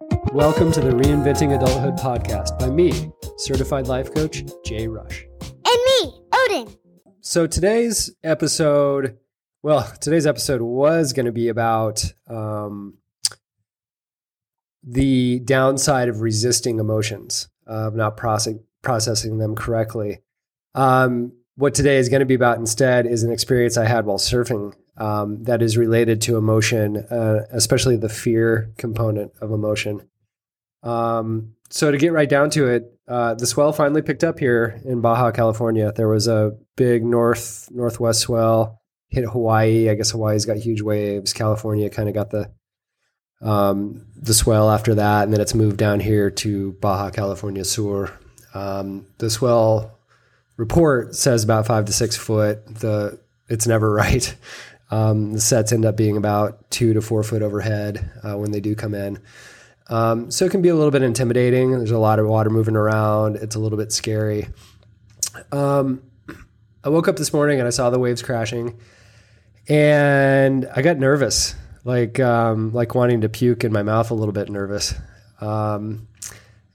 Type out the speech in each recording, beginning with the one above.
Welcome to the Reinventing Adulthood podcast by me, certified life coach Jay Rush. And me, Odin. So today's episode, well, today's episode was going to be about um, the downside of resisting emotions, of not process- processing them correctly. Um, what today is going to be about instead is an experience I had while surfing um, that is related to emotion, uh, especially the fear component of emotion. Um, so to get right down to it, uh, the swell finally picked up here in Baja California. There was a big north northwest swell hit Hawaii. I guess Hawaii's got huge waves. California kind of got the um, the swell after that, and then it's moved down here to Baja California Sur. Um, the swell report says about five to six foot. The it's never right. Um, the sets end up being about two to four foot overhead uh, when they do come in. Um, so it can be a little bit intimidating. There's a lot of water moving around. It's a little bit scary. Um, I woke up this morning and I saw the waves crashing, and I got nervous, like um, like wanting to puke in my mouth a little bit nervous. Um,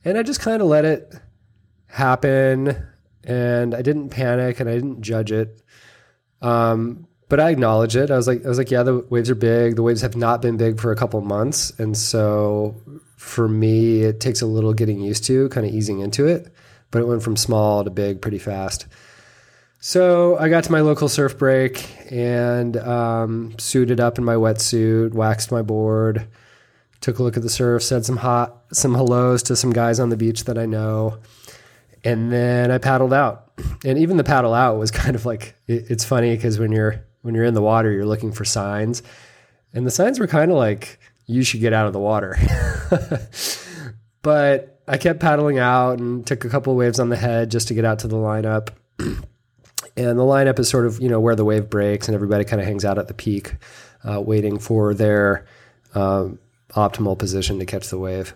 and I just kind of let it happen, and I didn't panic and I didn't judge it. Um, but I acknowledge it. I was like, I was like, yeah, the waves are big. The waves have not been big for a couple months, and so for me, it takes a little getting used to, kind of easing into it. But it went from small to big pretty fast. So I got to my local surf break and um, suited up in my wetsuit, waxed my board, took a look at the surf, said some hot, some hellos to some guys on the beach that I know, and then I paddled out. And even the paddle out was kind of like it, it's funny because when you're when you're in the water, you're looking for signs. And the signs were kind of like, you should get out of the water. but I kept paddling out and took a couple waves on the head just to get out to the lineup. and the lineup is sort of, you know, where the wave breaks and everybody kind of hangs out at the peak, uh, waiting for their um, optimal position to catch the wave.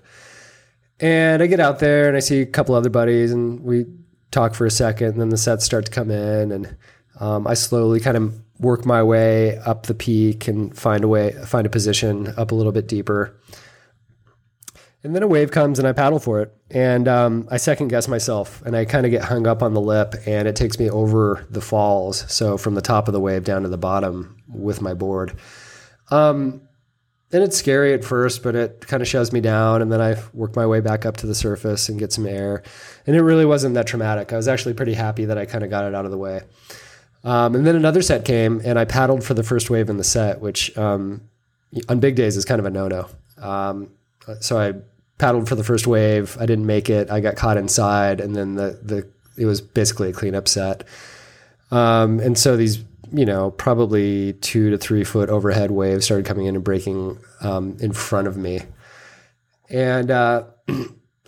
And I get out there and I see a couple other buddies and we talk for a second and then the sets start to come in and um, I slowly kind of work my way up the peak and find a way, find a position up a little bit deeper. And then a wave comes and I paddle for it. And um, I second guess myself and I kind of get hung up on the lip and it takes me over the falls. So from the top of the wave down to the bottom with my board. Um, and it's scary at first, but it kind of shoves me down. And then I work my way back up to the surface and get some air. And it really wasn't that traumatic. I was actually pretty happy that I kind of got it out of the way. Um, and then another set came, and I paddled for the first wave in the set, which um, on big days is kind of a no no. Um, so I paddled for the first wave. I didn't make it. I got caught inside, and then the the it was basically a cleanup set. Um, and so these, you know, probably two to three foot overhead waves started coming in and breaking um, in front of me, and. Uh,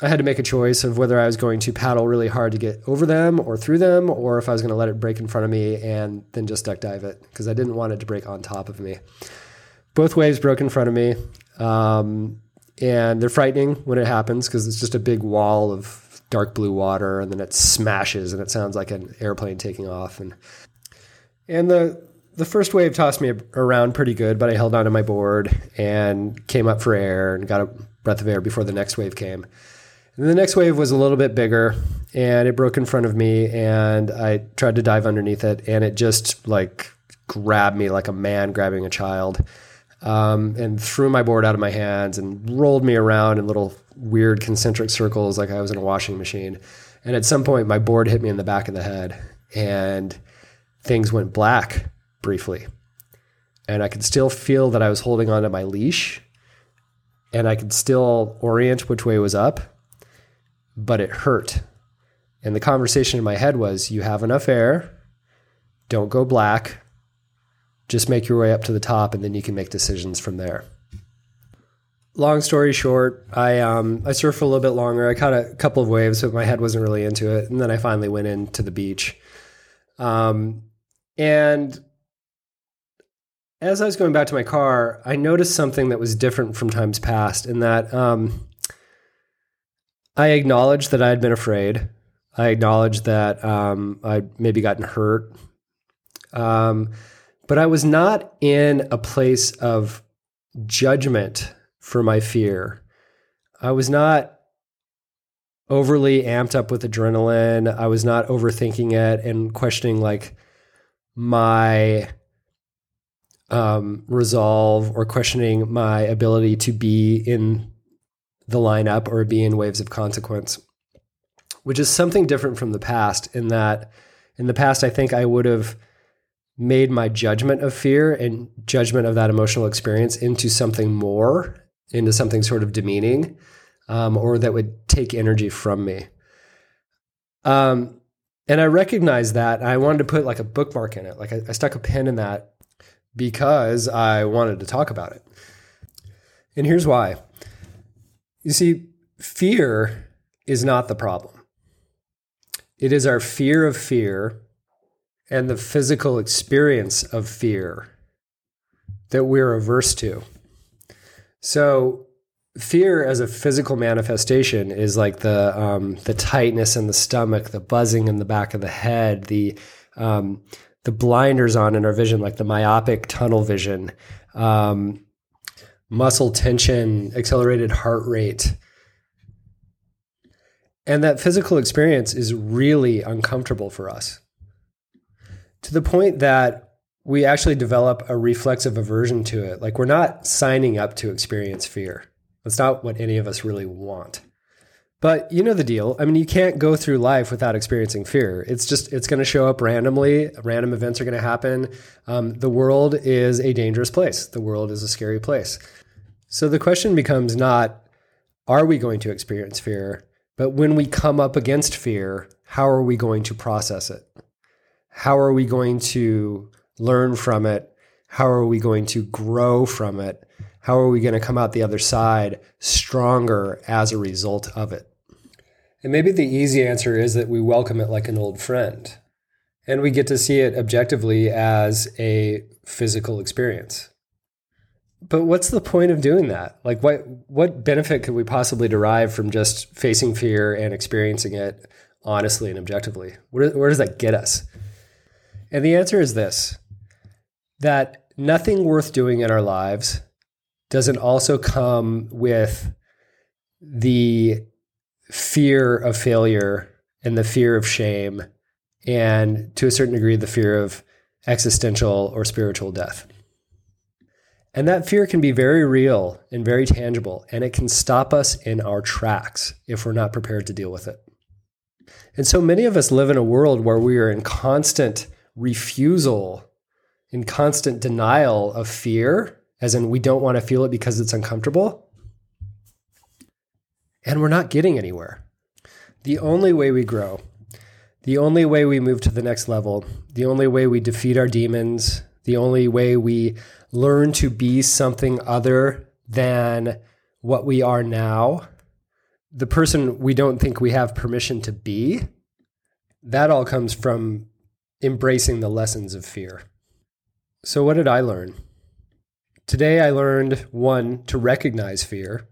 I had to make a choice of whether I was going to paddle really hard to get over them or through them, or if I was going to let it break in front of me and then just duck dive it because I didn't want it to break on top of me. Both waves broke in front of me, um, and they're frightening when it happens because it's just a big wall of dark blue water, and then it smashes and it sounds like an airplane taking off. And and the the first wave tossed me around pretty good, but I held onto my board and came up for air and got a breath of air before the next wave came. The next wave was a little bit bigger and it broke in front of me and I tried to dive underneath it and it just like grabbed me like a man grabbing a child um, and threw my board out of my hands and rolled me around in little weird concentric circles like I was in a washing machine. And at some point, my board hit me in the back of the head and things went black briefly. And I could still feel that I was holding onto my leash and I could still orient which way was up but it hurt. And the conversation in my head was you have enough air, don't go black, just make your way up to the top, and then you can make decisions from there. Long story short, I um, I surfed for a little bit longer. I caught a couple of waves, but my head wasn't really into it. And then I finally went into the beach. Um, and as I was going back to my car, I noticed something that was different from times past, in that um, I acknowledged that I had been afraid. I acknowledged that um, I'd maybe gotten hurt. Um, but I was not in a place of judgment for my fear. I was not overly amped up with adrenaline. I was not overthinking it and questioning like my um, resolve or questioning my ability to be in the lineup or be in waves of consequence, which is something different from the past. In that, in the past, I think I would have made my judgment of fear and judgment of that emotional experience into something more, into something sort of demeaning, um, or that would take energy from me. Um, and I recognized that. I wanted to put like a bookmark in it. Like I, I stuck a pin in that because I wanted to talk about it. And here's why. You see, fear is not the problem. It is our fear of fear and the physical experience of fear that we're averse to. So, fear as a physical manifestation is like the um, the tightness in the stomach, the buzzing in the back of the head, the um, the blinders on in our vision, like the myopic tunnel vision, um, muscle tension, accelerated heart rate. And that physical experience is really uncomfortable for us to the point that we actually develop a reflexive aversion to it. Like we're not signing up to experience fear. That's not what any of us really want. But you know the deal. I mean, you can't go through life without experiencing fear. It's just, it's going to show up randomly. Random events are going to happen. Um, the world is a dangerous place. The world is a scary place. So the question becomes not, are we going to experience fear? But when we come up against fear, how are we going to process it? how are we going to learn from it? How are we going to grow from it? How are we going to come out the other side stronger as a result of it? And maybe the easy answer is that we welcome it like an old friend and we get to see it objectively as a physical experience. But what's the point of doing that? Like what what benefit could we possibly derive from just facing fear and experiencing it honestly and objectively? Where, where does that get us? And the answer is this that nothing worth doing in our lives doesn't also come with the fear of failure and the fear of shame, and to a certain degree, the fear of existential or spiritual death. And that fear can be very real and very tangible, and it can stop us in our tracks if we're not prepared to deal with it. And so many of us live in a world where we are in constant refusal in constant denial of fear, as in we don't want to feel it because it's uncomfortable. And we're not getting anywhere. The only way we grow, the only way we move to the next level, the only way we defeat our demons, the only way we learn to be something other than what we are now, the person we don't think we have permission to be, that all comes from embracing the lessons of fear. So, what did I learn? Today, I learned one, to recognize fear.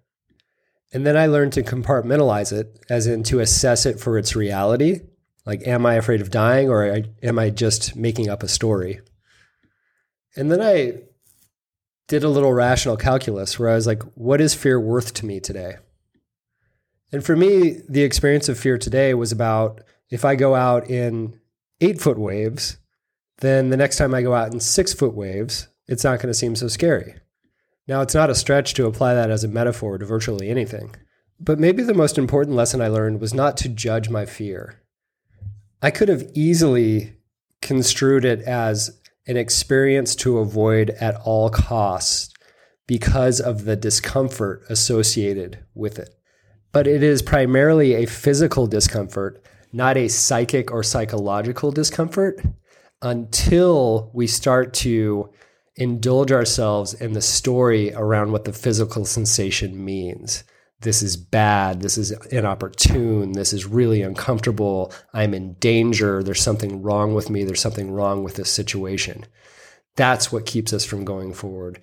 And then I learned to compartmentalize it, as in to assess it for its reality. Like, am I afraid of dying or am I just making up a story? And then I did a little rational calculus where I was like, what is fear worth to me today? And for me, the experience of fear today was about if I go out in eight foot waves, then the next time I go out in six foot waves, it's not going to seem so scary. Now, it's not a stretch to apply that as a metaphor to virtually anything. But maybe the most important lesson I learned was not to judge my fear. I could have easily construed it as an experience to avoid at all costs because of the discomfort associated with it. But it is primarily a physical discomfort not a psychic or psychological discomfort until we start to indulge ourselves in the story around what the physical sensation means. This is bad. This is inopportune. This is really uncomfortable. I'm in danger. There's something wrong with me. There's something wrong with this situation. That's what keeps us from going forward.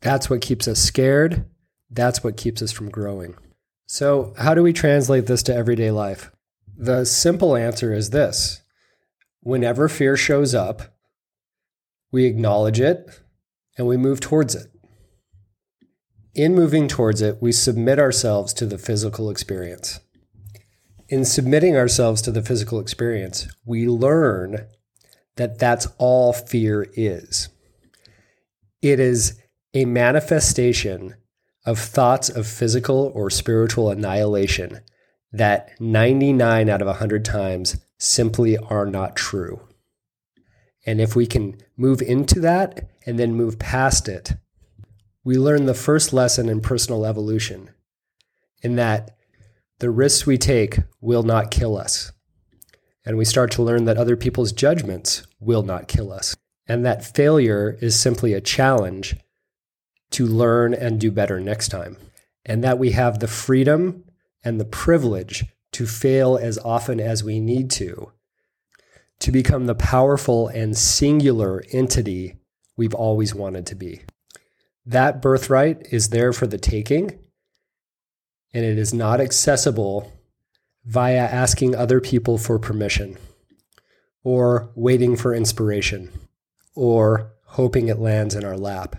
That's what keeps us scared. That's what keeps us from growing. So, how do we translate this to everyday life? The simple answer is this whenever fear shows up, we acknowledge it and we move towards it. In moving towards it, we submit ourselves to the physical experience. In submitting ourselves to the physical experience, we learn that that's all fear is. It is a manifestation of thoughts of physical or spiritual annihilation that 99 out of 100 times simply are not true. And if we can move into that and then move past it, we learn the first lesson in personal evolution in that the risks we take will not kill us. And we start to learn that other people's judgments will not kill us. And that failure is simply a challenge to learn and do better next time. And that we have the freedom and the privilege to fail as often as we need to, to become the powerful and singular entity we've always wanted to be. That birthright is there for the taking, and it is not accessible via asking other people for permission, or waiting for inspiration, or hoping it lands in our lap.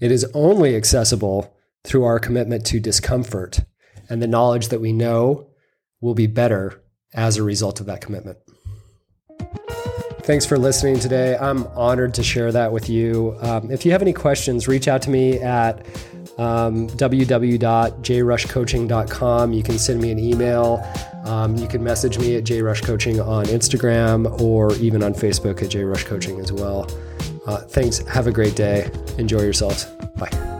It is only accessible through our commitment to discomfort and the knowledge that we know will be better as a result of that commitment. Thanks for listening today. I'm honored to share that with you. Um, if you have any questions, reach out to me at um, www.jayrushcoaching.com. You can send me an email. Um, you can message me at jayrushcoaching on Instagram or even on Facebook at jayrushcoaching as well. Uh, thanks. Have a great day. Enjoy yourselves. Bye.